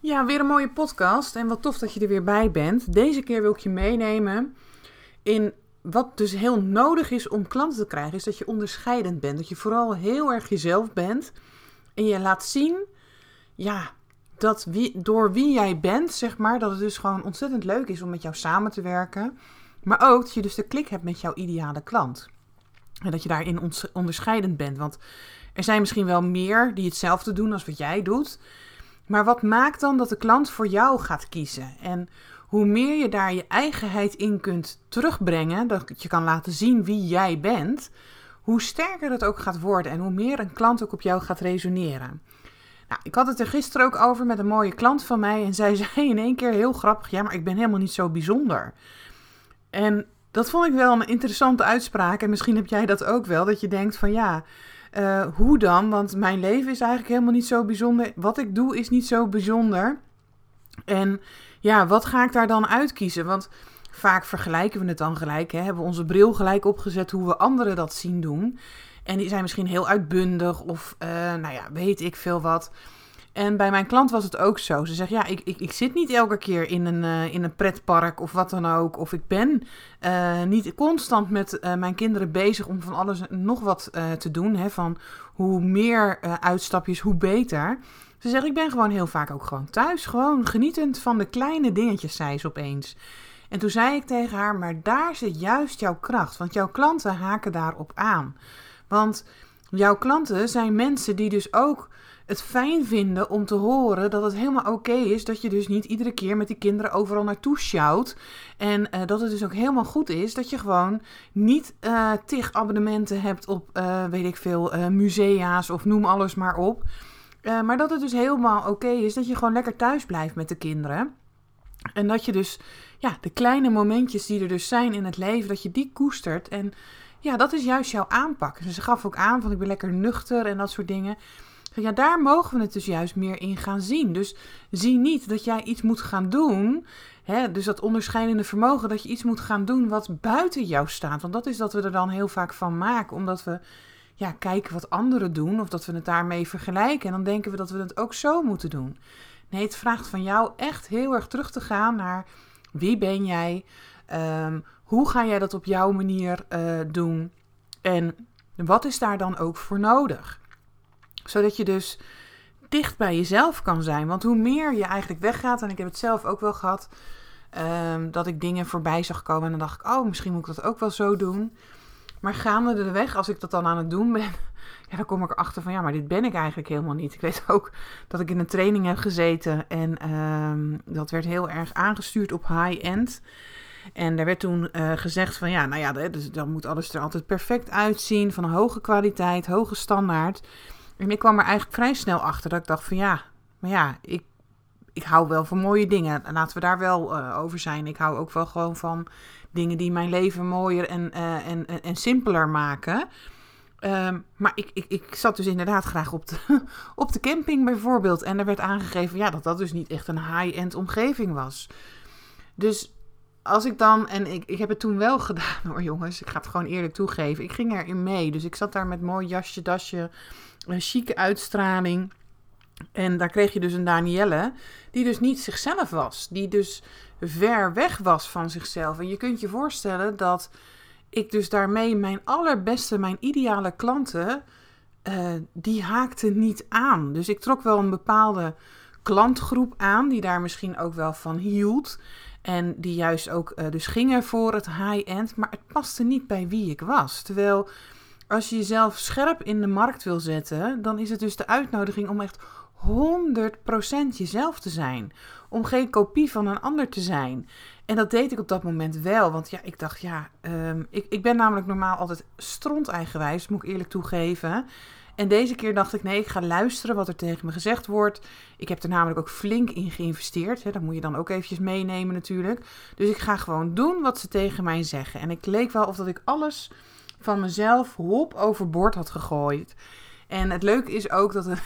Ja, weer een mooie podcast en wat tof dat je er weer bij bent. Deze keer wil ik je meenemen in wat dus heel nodig is om klanten te krijgen, is dat je onderscheidend bent. Dat je vooral heel erg jezelf bent en je laat zien, ja, dat wie, door wie jij bent, zeg maar, dat het dus gewoon ontzettend leuk is om met jou samen te werken. Maar ook dat je dus de klik hebt met jouw ideale klant. En dat je daarin onderscheidend bent. Want er zijn misschien wel meer die hetzelfde doen als wat jij doet. Maar wat maakt dan dat de klant voor jou gaat kiezen? En hoe meer je daar je eigenheid in kunt terugbrengen, dat je kan laten zien wie jij bent, hoe sterker het ook gaat worden en hoe meer een klant ook op jou gaat resoneren. Nou, ik had het er gisteren ook over met een mooie klant van mij en zij zei in één keer heel grappig: Ja, maar ik ben helemaal niet zo bijzonder. En dat vond ik wel een interessante uitspraak. En misschien heb jij dat ook wel, dat je denkt van ja, uh, hoe dan? Want mijn leven is eigenlijk helemaal niet zo bijzonder. Wat ik doe is niet zo bijzonder. En ja, wat ga ik daar dan uitkiezen? Want vaak vergelijken we het dan gelijk. Hè? Hebben we onze bril gelijk opgezet hoe we anderen dat zien doen. En die zijn misschien heel uitbundig of uh, nou ja, weet ik veel wat. En bij mijn klant was het ook zo. Ze zegt, ja, ik, ik, ik zit niet elke keer in een, uh, in een pretpark of wat dan ook. Of ik ben uh, niet constant met uh, mijn kinderen bezig om van alles nog wat te doen. Hè, van hoe meer uitstapjes, hoe beter. Ze zegt, ik ben gewoon heel vaak ook gewoon thuis. Gewoon genietend van de kleine dingetjes, zei ze opeens. En toen zei ik tegen haar, maar daar zit juist jouw kracht. Want jouw klanten haken daarop aan. Want jouw klanten zijn mensen die dus ook het fijn vinden om te horen dat het helemaal oké is. Dat je dus niet iedere keer met die kinderen overal naartoe sjouwt. En uh, dat het dus ook helemaal goed is dat je gewoon niet uh, tig abonnementen hebt op, uh, weet ik veel, musea's of noem alles maar op. maar dat het dus helemaal oké is dat je gewoon lekker thuis blijft met de kinderen. En dat je dus, ja, de kleine momentjes die er dus zijn in het leven, dat je die koestert. En ja, dat is juist jouw aanpak. Ze gaf ook aan van ik ben lekker nuchter en dat soort dingen. Ja, daar mogen we het dus juist meer in gaan zien. Dus zie niet dat jij iets moet gaan doen. Hè, dus dat onderscheidende vermogen, dat je iets moet gaan doen wat buiten jou staat. Want dat is dat we er dan heel vaak van maken. Omdat we ja, kijken wat anderen doen. Of dat we het daarmee vergelijken. En dan denken we dat we het ook zo moeten doen. Nee, het vraagt van jou echt heel erg terug te gaan naar wie ben jij? Um, hoe ga jij dat op jouw manier uh, doen? En wat is daar dan ook voor nodig? Zodat je dus dicht bij jezelf kan zijn. Want hoe meer je eigenlijk weggaat, en ik heb het zelf ook wel gehad, um, dat ik dingen voorbij zag komen en dan dacht ik, oh, misschien moet ik dat ook wel zo doen. Maar gaande de weg, als ik dat dan aan het doen ben, ja, dan kom ik erachter van, ja, maar dit ben ik eigenlijk helemaal niet. Ik weet ook dat ik in een training heb gezeten en um, dat werd heel erg aangestuurd op high-end. En daar werd toen uh, gezegd van ja, nou ja, dus dan moet alles er altijd perfect uitzien, van hoge kwaliteit, hoge standaard. En ik kwam er eigenlijk vrij snel achter dat ik dacht van ja, maar ja, ik, ik hou wel van mooie dingen. Laten we daar wel uh, over zijn. Ik hou ook wel gewoon van dingen die mijn leven mooier en, uh, en, en, en, simpeler maken. Um, maar ik, ik, ik zat dus inderdaad graag op de, op de camping bijvoorbeeld. En er werd aangegeven ja, dat dat dus niet echt een high-end omgeving was. Dus als ik dan, en ik, ik heb het toen wel gedaan hoor jongens, ik ga het gewoon eerlijk toegeven. Ik ging erin mee, dus ik zat daar met mooi jasje, dasje, een chique uitstraling. En daar kreeg je dus een Danielle, die dus niet zichzelf was. Die dus ver weg was van zichzelf. En je kunt je voorstellen dat ik dus daarmee mijn allerbeste, mijn ideale klanten, uh, die haakten niet aan. Dus ik trok wel een bepaalde klantgroep aan, die daar misschien ook wel van hield. En die juist ook uh, dus gingen voor het high-end, maar het paste niet bij wie ik was. Terwijl als je jezelf scherp in de markt wil zetten, dan is het dus de uitnodiging om echt 100% jezelf te zijn. Om geen kopie van een ander te zijn. En dat deed ik op dat moment wel. Want ja, ik dacht, ja, um, ik, ik ben namelijk normaal altijd stront eigenwijs, moet ik eerlijk toegeven. En deze keer dacht ik, nee, ik ga luisteren wat er tegen me gezegd wordt. Ik heb er namelijk ook flink in geïnvesteerd. Hè. Dat moet je dan ook eventjes meenemen natuurlijk. Dus ik ga gewoon doen wat ze tegen mij zeggen. En ik leek wel of dat ik alles van mezelf hop overboord had gegooid. En het leuke is ook dat een,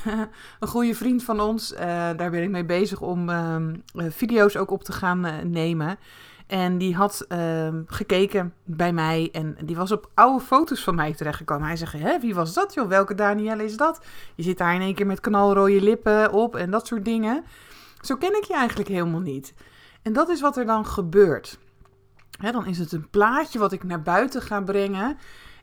goede vriend van ons, uh, daar ben ik mee bezig om uh, video's ook op te gaan uh, nemen. En die had ehm, gekeken bij mij en die was op oude foto's van mij terechtgekomen. Hij zegt, hè, wie was dat joh? Welke Danielle is dat? Je zit daar in één keer met knalrode lippen op en dat soort dingen. Zo ken ik je eigenlijk helemaal niet. En dat is wat er dan gebeurt. Dan is het een plaatje wat ik naar buiten ga brengen.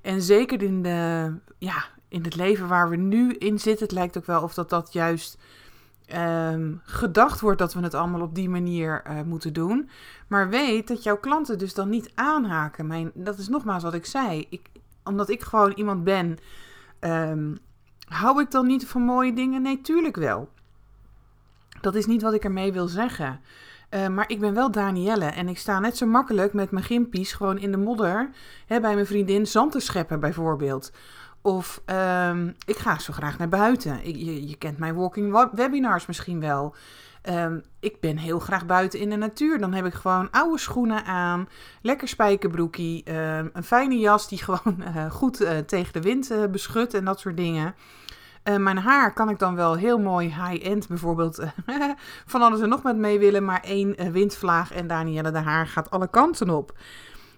En zeker in, de, ja, in het leven waar we nu in zitten, het lijkt ook wel of dat, dat juist um, gedacht wordt dat we het allemaal op die manier uh, moeten doen. Maar weet dat jouw klanten dus dan niet aanhaken. Mijn, dat is nogmaals wat ik zei. Ik, omdat ik gewoon iemand ben, um, hou ik dan niet van mooie dingen? Nee, tuurlijk wel. Dat is niet wat ik ermee wil zeggen. Uh, maar ik ben wel Danielle en ik sta net zo makkelijk met mijn gimpies gewoon in de modder hè, bij mijn vriendin zand te scheppen bijvoorbeeld. Of um, ik ga zo graag naar buiten. Ik, je, kent mijn walking webinars misschien wel. Um, ik ben heel graag buiten in de natuur. Dan heb ik gewoon oude schoenen aan, lekker spijkerbroekie, um, een fijne jas die gewoon uh, goed uh, tegen de wind beschut en dat soort dingen. Mijn haar kan ik dan wel heel mooi high-end bijvoorbeeld van alles en nog met mee willen, maar één windvlaag en Danielle de haar gaat alle kanten op.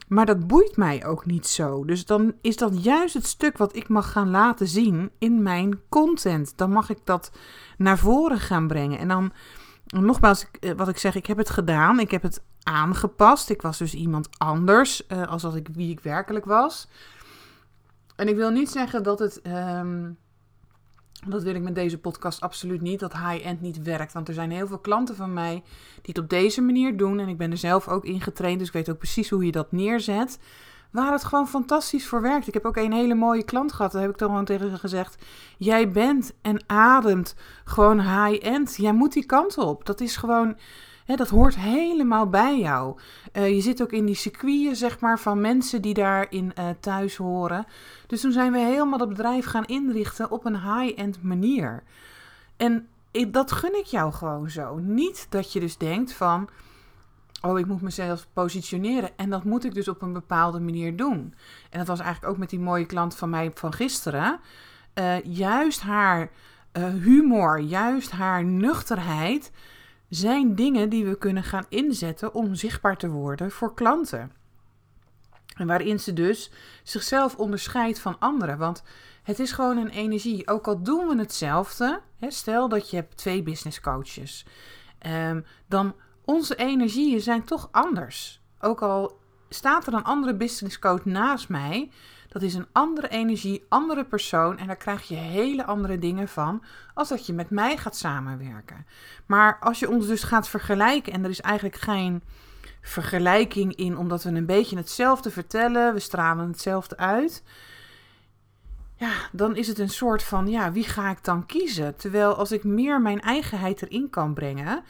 Maar dat boeit mij ook niet zo. Dus dan is dat juist het stuk wat ik mag gaan laten zien in mijn content. Dan mag ik dat naar voren gaan brengen. En dan, nogmaals, eh, wat ik zeg, ik heb het gedaan. Ik heb het aangepast. Ik was dus iemand anders uh, als ik, wie ik werkelijk was. En ik wil niet zeggen dat het. Um, dat wil ik met deze podcast absoluut niet, dat high-end niet werkt. Want er zijn heel veel klanten van mij die het op deze manier doen. En ik ben er zelf ook in getraind, dus ik weet ook precies hoe je dat neerzet. Waar het gewoon fantastisch voor werkt. Ik heb ook een hele mooie klant gehad. Daar heb ik toch gewoon tegen gezegd. Jij bent en ademt gewoon high-end. Jij moet die kant op. Dat is gewoon dat hoort helemaal bij jou. Uh, je zit ook in die circuiten, zeg maar, van mensen die daarin uh, thuis horen. Dus toen zijn we helemaal het bedrijf gaan inrichten op een high-end manier. En dat gun ik jou gewoon zo. Niet dat je dus denkt van, oh, ik moet mezelf positioneren. En dat moet ik dus op een bepaalde manier doen. En dat was eigenlijk ook met die mooie klant van mij van gisteren. Uh, juist haar humor, juist haar nuchterheid zijn dingen die we kunnen gaan inzetten om zichtbaar te worden voor klanten. En waarin ze dus zichzelf onderscheidt van anderen. Want het is gewoon een energie. Ook al doen we hetzelfde. Hè, stel dat je hebt twee business coaches. Um, dan onze energieën zijn toch anders. Ook al staat er een andere business coach naast mij. Dat is een andere energie, andere persoon en daar krijg je hele andere dingen van als dat je met mij gaat samenwerken. Maar als je ons dus gaat vergelijken en er is eigenlijk geen vergelijking in omdat we een beetje hetzelfde vertellen, we stralen hetzelfde uit. Ja, dan is het een soort van, ja, wie ga ik dan kiezen? Terwijl als ik meer mijn eigenheid erin kan brengen,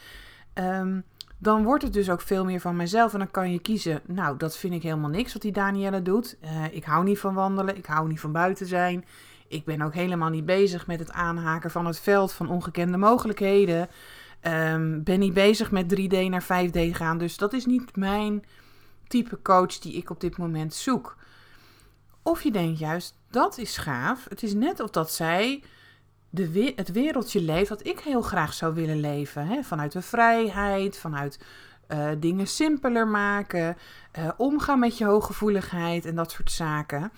um, dan wordt het dus ook veel meer van mezelf. En dan kan je kiezen, nou, dat vind ik helemaal niks wat die Danielle doet. Uh, ik hou niet van wandelen, ik hou niet van buiten zijn. Ik ben ook helemaal niet bezig met het aanhaken van het veld van ongekende mogelijkheden. Um, ben niet bezig met 3D naar 5D gaan. Dus dat is niet mijn type coach die ik op dit moment zoek. Of je denkt juist, dat is gaaf. Het is net of dat zij de, het wereldje leeft wat ik heel graag zou willen leven. Hè? Vanuit de vrijheid, vanuit uh, dingen simpeler maken, uh, omgaan met je hooggevoeligheid en dat soort zaken.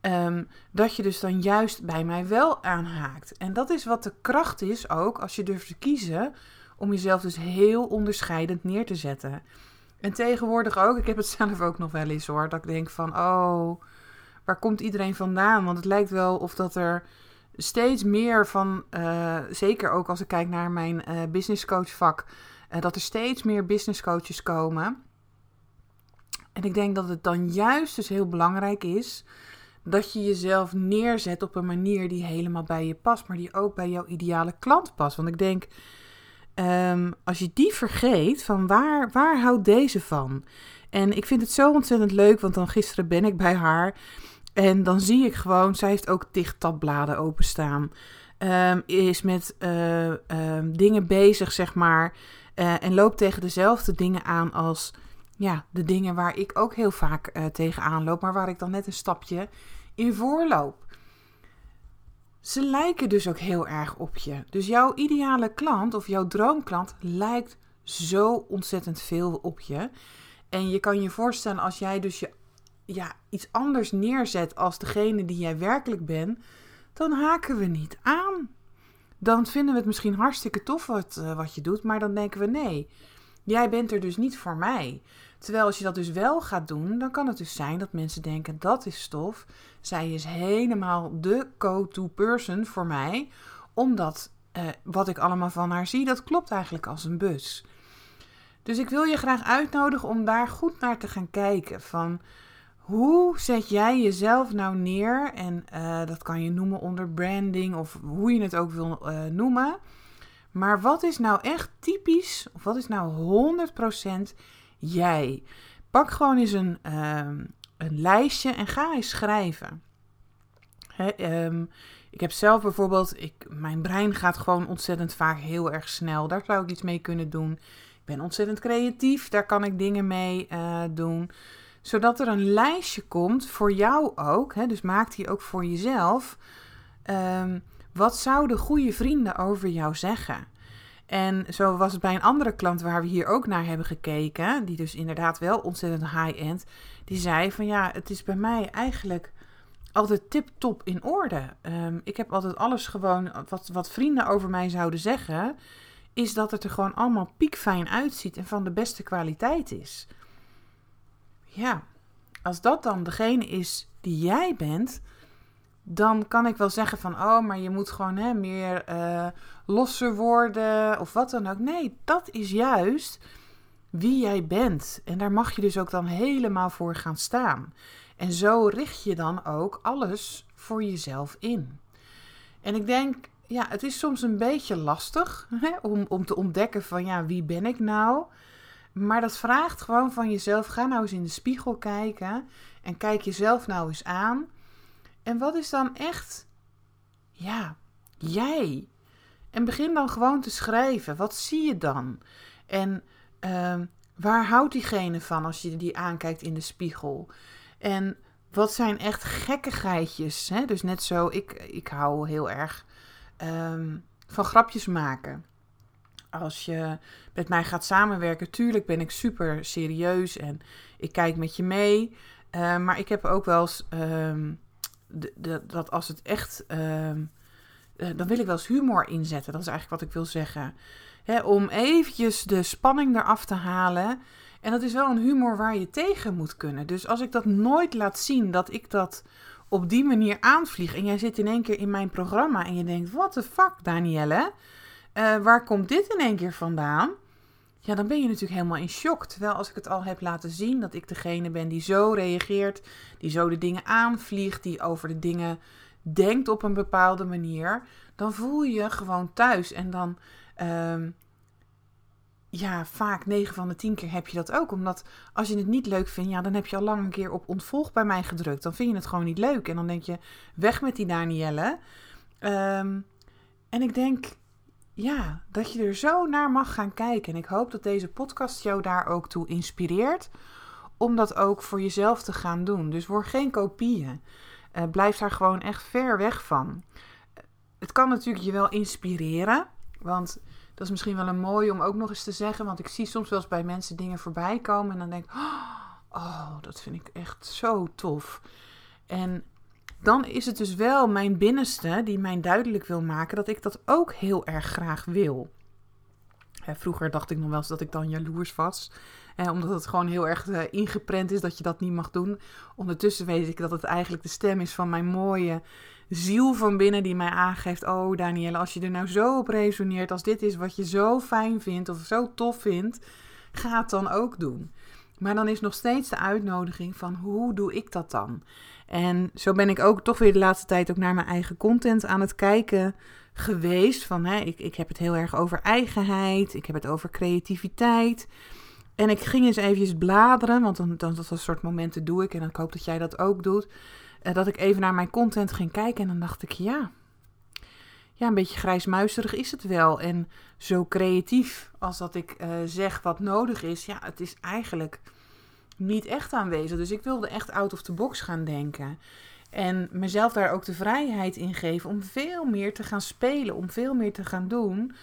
Um, dat je dus dan juist bij mij wel aanhaakt. En dat is wat de kracht is ook als je durft te kiezen om jezelf dus heel onderscheidend neer te zetten. En tegenwoordig ook, ik heb het zelf ook nog wel eens hoor, dat ik denk van, oh, waar komt iedereen vandaan? Want het lijkt wel of dat er steeds meer van, uh, zeker ook als ik kijk naar mijn uh, business coach vak, uh, dat er steeds meer business coaches komen. En ik denk dat het dan juist dus heel belangrijk is dat je jezelf neerzet op een manier die helemaal bij je past, maar die ook bij jouw ideale klant past. Want ik denk, um, als je die vergeet, van waar, waar houdt deze van? En ik vind het zo ontzettend leuk, want dan gisteren ben ik bij haar. En dan zie ik gewoon, zij heeft ook dicht tabbladen openstaan. Um, is met uh, um, dingen bezig, zeg maar. Uh, en loopt tegen dezelfde dingen aan als ja, de dingen waar ik ook heel vaak uh, tegenaan loop, maar waar ik dan net een stapje in voorloop. Ze lijken dus ook heel erg op je. Dus jouw ideale klant of jouw droomklant lijkt zo ontzettend veel op je. En je kan je voorstellen als jij dus je, ja, iets anders neerzet als degene die jij werkelijk bent, dan haken we niet aan. Dan vinden we het misschien hartstikke tof wat, uh, wat je doet, maar dan denken we nee, jij bent er dus niet voor mij. Terwijl als je dat dus wel gaat doen, dan kan het dus zijn dat mensen denken dat is stof. Zij is helemaal de go-to person voor mij, omdat uh, wat ik allemaal van haar zie, dat klopt eigenlijk als een bus. Dus ik wil je graag uitnodigen om daar goed naar te gaan kijken. Van hoe zet jij jezelf nou neer? En uh, dat kan je noemen onder branding of hoe je het ook wil uh, noemen. Maar wat is nou echt typisch, of wat is nou 100% jij? Pak gewoon eens een, uh, een lijstje en ga eens schrijven. Um, ik heb zelf bijvoorbeeld, ik, mijn brein gaat gewoon ontzettend vaak heel erg snel. Daar zou ik iets mee kunnen doen. Ik ben ontzettend creatief, daar kan ik dingen mee uh, doen zodat er een lijstje komt voor jou ook. Hè, dus maak die ook voor jezelf. Um, wat zouden goede vrienden over jou zeggen? En zo was het bij een andere klant waar we hier ook naar hebben gekeken, die dus inderdaad wel ontzettend high-end, die zei van ja, het is bij mij eigenlijk altijd tip-top in orde. Um, ik heb altijd alles gewoon, wat, wat vrienden over mij zouden zeggen, is dat het er gewoon allemaal piekfijn uitziet en van de beste kwaliteit is ja, als dat dan degene is die jij bent, dan kan ik wel zeggen van, oh, maar je moet gewoon hè, meer uh, losser worden of wat dan ook. Nee, dat is juist wie jij bent. En daar mag je dus ook dan helemaal voor gaan staan. En zo richt je dan ook alles voor jezelf in. En ik denk, ja, het is soms een beetje lastig hè, om, om te ontdekken van, ja, wie ben ik nou? Maar dat vraagt gewoon van jezelf. Ga nou eens in de spiegel kijken. En kijk jezelf nou eens aan. En wat is dan echt, ja, jij? En begin dan gewoon te schrijven. Wat zie je dan? En uh, waar houdt diegene van als je die aankijkt in de spiegel? En wat zijn echt gekkigheidjes? Hè? Dus net zo, ik, ik hou heel erg um, van grapjes maken als je met mij gaat samenwerken, tuurlijk ben ik super serieus en ik kijk met je mee. Uh, maar ik heb ook wel eens de, dat als het echt. Um, uh, dan wil ik wel eens humor inzetten. Dat is eigenlijk wat ik wil zeggen. Om eventjes de spanning eraf te halen. En dat is wel een humor waar je tegen moet kunnen. Dus als ik dat nooit laat zien, dat ik dat op die manier aanvlieg. En jij zit in één keer in mijn programma en je denkt: what the fuck, Danielle? Uh, waar komt dit in één keer vandaan? Ja, dan ben je natuurlijk helemaal in shock. Terwijl als ik het al heb laten zien dat ik degene ben die zo reageert, die zo de dingen aanvliegt, die over de dingen denkt op een bepaalde manier, dan voel je je gewoon thuis. En dan, um, ja, vaak 9 van de 10 keer heb je dat ook. Omdat als je het niet leuk vindt, ja, dan heb je al lang een keer op ontvolg bij mij gedrukt. Dan vind je het gewoon niet leuk. En dan denk je, weg met die Danielle. Um, en ik denk, ja, dat je er zo naar mag gaan kijken. En ik hoop dat deze podcast jou daar ook toe inspireert om dat ook voor jezelf te gaan doen. Dus word geen kopieën. Uh, blijf daar gewoon echt ver weg van. Het kan natuurlijk je wel inspireren, want dat is misschien wel een mooie om ook nog eens te zeggen. Want ik zie soms wel eens bij mensen dingen voorbij komen en dan denk ik, oh, dat vind ik echt zo tof. En dan is het dus wel mijn binnenste die mij duidelijk wil maken dat ik dat ook heel erg graag wil. vroeger dacht ik nog wel eens dat ik dan jaloers was. omdat het gewoon heel erg uh, ingeprent is dat je dat niet mag doen. Ondertussen weet ik dat het eigenlijk de stem is van mijn mooie ziel van binnen die mij aangeeft: Oh, Danielle, als je er nou zo op resoneert, als dit is wat je zo fijn vindt of zo tof vindt, ga het dan ook doen. Maar dan is nog steeds de uitnodiging van hoe doe ik dat dan? En zo ben ik ook toch weer de laatste tijd ook naar mijn eigen content aan het kijken geweest. Van, hè, ik, ik heb het heel erg over eigenheid, ik heb het over creativiteit. En ik ging eens eventjes bladeren, want dan, dan dat soort momenten doe ik en ik hoop dat jij dat ook doet. eh, dat ik even naar mijn content ging kijken en dan dacht ik, ja, ja, een beetje grijsmuizerig is het wel. En zo creatief als dat ik uh, zeg wat nodig is, ja, het is eigenlijk niet echt aanwezig. Dus ik wilde echt out of the box gaan denken. En mezelf daar ook de vrijheid in geven om veel meer te gaan spelen, om veel meer te gaan doen.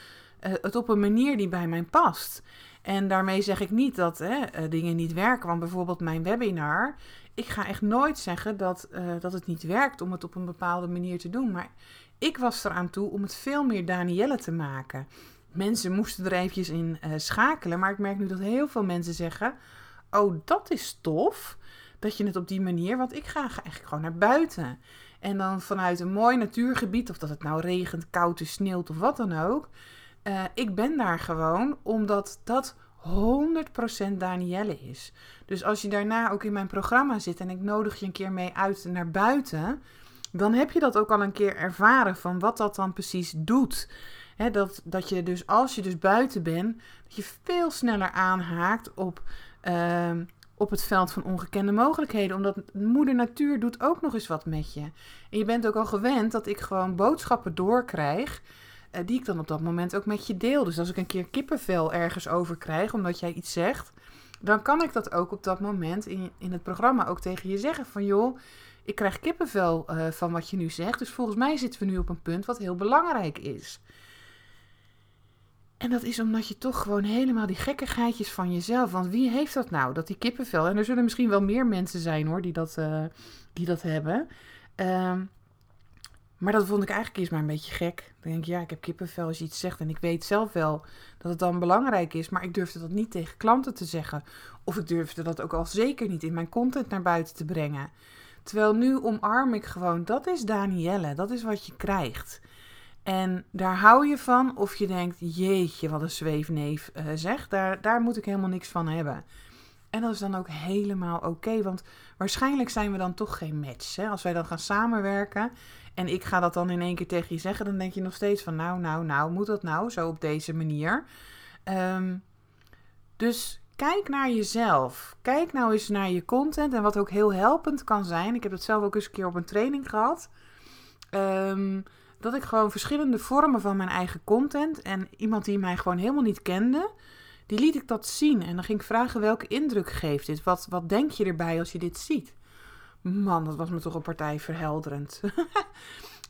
Uh, het op een manier die bij mij past. En daarmee zeg ik niet dat hè, uh, dingen niet werken. Want bijvoorbeeld mijn webinar. Ik ga echt nooit zeggen dat, uh, dat het niet werkt om het op een bepaalde manier te doen. Maar ik was eraan toe om het veel meer Danielle te maken. Mensen moesten er eventjes in schakelen. Maar ik merk nu dat heel veel mensen zeggen: Oh, dat is tof dat je het op die manier, want ik ga eigenlijk gewoon naar buiten. En dan vanuit een mooi natuurgebied, of dat het nou regent, koud is, sneeuwt of wat dan ook. Uh, ik ben daar gewoon omdat dat 100% Danielle is. Dus als je daarna ook in mijn programma zit en ik nodig je een keer mee uit naar buiten, dan heb je dat ook al een keer ervaren van wat dat dan precies doet. Dat, dat je dus als je dus buiten bent, dat je veel sneller aanhaakt op uh, op het veld van ongekende mogelijkheden. Omdat moeder natuur doet ook nog eens wat met je. En je bent ook al gewend dat ik gewoon boodschappen doorkrijg. Uh, die ik dan op dat moment ook met je deel. Dus als ik een keer kippenvel ergens over krijg, omdat jij iets zegt. Dan kan ik dat ook op dat moment in, in het programma ook tegen je zeggen. Van joh, ik krijg kippenvel uh, van wat je nu zegt. Dus volgens mij zitten we nu op een punt wat heel belangrijk is. En dat is omdat je toch gewoon helemaal die gekkigheidjes van jezelf. Want wie heeft dat nou? Dat die kippenvel. En er zullen misschien wel meer mensen zijn hoor, die dat, uh, die dat hebben. Um, maar dat vond ik eigenlijk eerst maar een beetje gek. Dan denk ik, ja, ik heb kippenvel als je iets zegt. En ik weet zelf wel dat het dan belangrijk is. Maar ik durfde dat niet tegen klanten te zeggen. Of ik durfde dat ook al zeker niet in mijn content naar buiten te brengen. Terwijl nu omarm ik gewoon, dat is Danielle. Dat is wat je krijgt. En daar hou je van of je denkt, jeetje, wat een zweefneef uh, zeg, daar, daar moet ik helemaal niks van hebben. En dat is dan ook helemaal oké, want waarschijnlijk zijn we dan toch geen match. Hè? Als wij dan gaan samenwerken en ik ga dat dan in één keer tegen je zeggen, dan denk je nog steeds van, nou, nou, nou, moet dat nou zo op deze manier? Um, dus kijk naar jezelf. Kijk nou eens naar je content en wat ook heel helpend kan zijn. Ik heb dat zelf ook eens een keer op een training gehad. Um, dat ik gewoon verschillende vormen van mijn eigen content en iemand die mij gewoon helemaal niet kende, die liet ik dat zien. En dan ging ik vragen welke indruk geeft dit? Wat, wat denk je erbij als je dit ziet? Man, dat was me toch een partij verhelderend.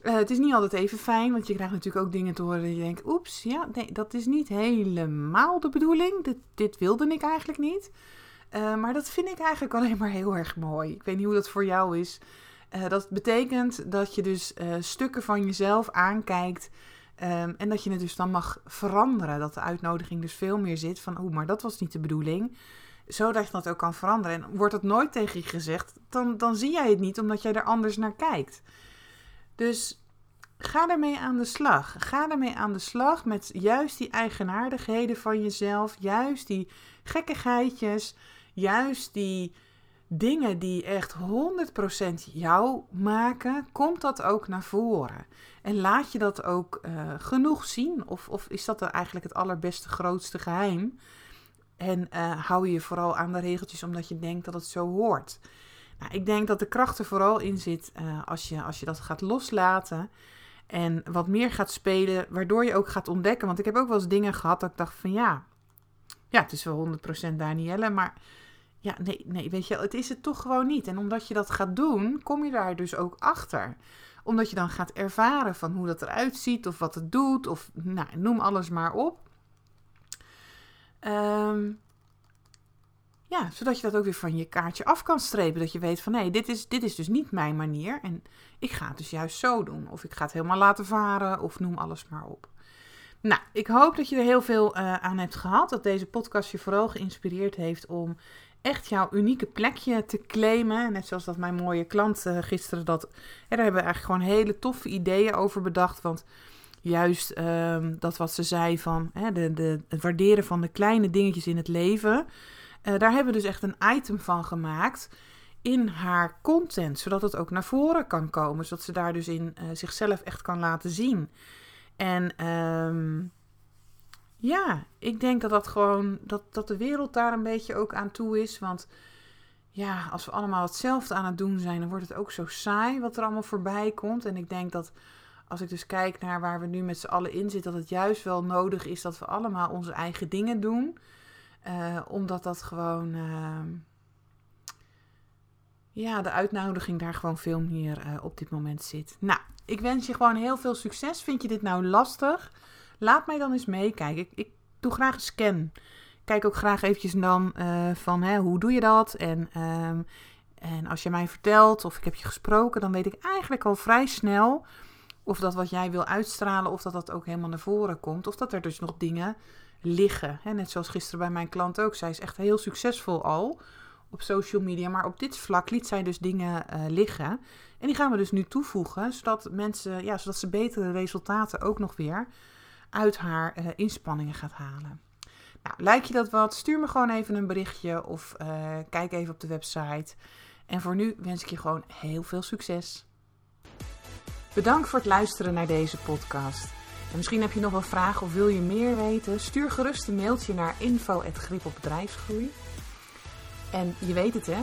uh, het is niet altijd even fijn, want je krijgt natuurlijk ook dingen te horen dat je denkt, oeps, ja, nee, dat is niet helemaal de bedoeling. Dit, dit wilde ik eigenlijk niet. Uh, maar dat vind ik eigenlijk alleen maar heel erg mooi. Ik weet niet hoe dat voor jou is. Uh, dat betekent dat je dus stukken van jezelf aankijkt um, en dat je het dus dan mag veranderen. Dat de uitnodiging dus veel meer zit van, oh, maar dat was niet de bedoeling. Zodat je dat ook kan veranderen. En wordt het nooit tegen je gezegd, dan, dan zie jij het niet omdat jij er anders naar kijkt. Dus ga ermee aan de slag. Ga ermee aan de slag met juist die eigenaardigheden van jezelf. Juist die gekkigheidjes. Juist die dingen die echt 100% jou maken, komt dat ook naar voren. En laat je dat ook uh, genoeg zien? Of, of is dat eigenlijk het allerbeste, grootste geheim? En uh, hou je vooral aan de regeltjes omdat je denkt dat het zo hoort. Nou, ik denk dat de kracht er vooral in zit uh, als, je, als je dat gaat loslaten. En wat meer gaat spelen, waardoor je ook gaat ontdekken. Want ik heb ook wel eens dingen gehad dat ik dacht van ja, ja het is wel 100% Danielle, maar ja, nee, nee, weet je, het is het toch gewoon niet. En omdat je dat gaat doen, kom je daar dus ook achter. Omdat je dan gaat ervaren van hoe dat eruit ziet of wat het doet of nou, noem alles maar op. Um, ja, zodat je dat ook weer van je kaartje af kan strepen. Dat je weet van nee, dit is, dit is dus niet mijn manier. En ik ga het dus juist zo doen. Of ik ga het helemaal laten varen of noem alles maar op. Nou, ik hoop dat je er heel veel uh, aan hebt gehad. Dat deze podcast je vooral geïnspireerd heeft om echt jouw unieke plekje te claimen. Net zoals dat mijn mooie klant uh, gisteren dat. Daar hebben we eigenlijk gewoon hele toffe ideeën over bedacht. Want juist um, dat wat ze zei van hè, de, de, het waarderen van de kleine dingetjes in het leven. Uh, daar hebben we dus echt een item van gemaakt in haar content. Zodat het ook naar voren kan komen. Zodat ze daar dus in zichzelf echt kan laten zien. En um, ja, ik denk dat dat gewoon, dat, dat de wereld daar een beetje ook aan toe is. Want ja, als we allemaal hetzelfde aan het doen zijn, dan wordt het ook zo saai wat er allemaal voorbij komt. En ik denk dat als ik dus kijk naar waar we nu met z'n allen in zitten, dat het juist wel nodig is dat we allemaal onze eigen dingen doen. Uh, omdat dat gewoon. Uh, ja, de uitnodiging daar gewoon veel meer uh, op dit moment zit. Nou, ik wens je gewoon heel veel succes. Vind je dit nou lastig? Laat mij dan eens meekijken. Ik, ik doe graag een scan. Kijk ook graag eventjes dan uh, van hè, hoe doe je dat? En, um, en als je mij vertelt of ik heb je gesproken, dan weet ik eigenlijk al vrij snel of dat wat jij wil uitstralen, of dat dat ook helemaal naar voren komt. Of dat er dus nog dingen liggen. Hè, net zoals gisteren bij mijn klant ook. Zij is echt heel succesvol al op social media. Maar op dit vlak liet zij dus dingen uh, liggen. En die gaan we dus nu toevoegen. Zodat mensen, ja, zodat ze betere resultaten ook nog weer uit haar uh, inspanningen gaat halen. Nou, lijkt je dat wat? Stuur me gewoon even een berichtje of uh, kijk even op de website. En voor nu wens ik je gewoon heel veel succes. Bedankt voor het luisteren naar deze podcast. En misschien heb je nog wel vragen of wil je meer weten? Stuur gerust een mailtje naar info@gripopbedrijfsgroei. En je weet het hè?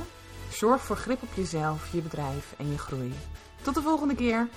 Zorg voor grip op jezelf, je bedrijf en je groei. Tot de volgende keer.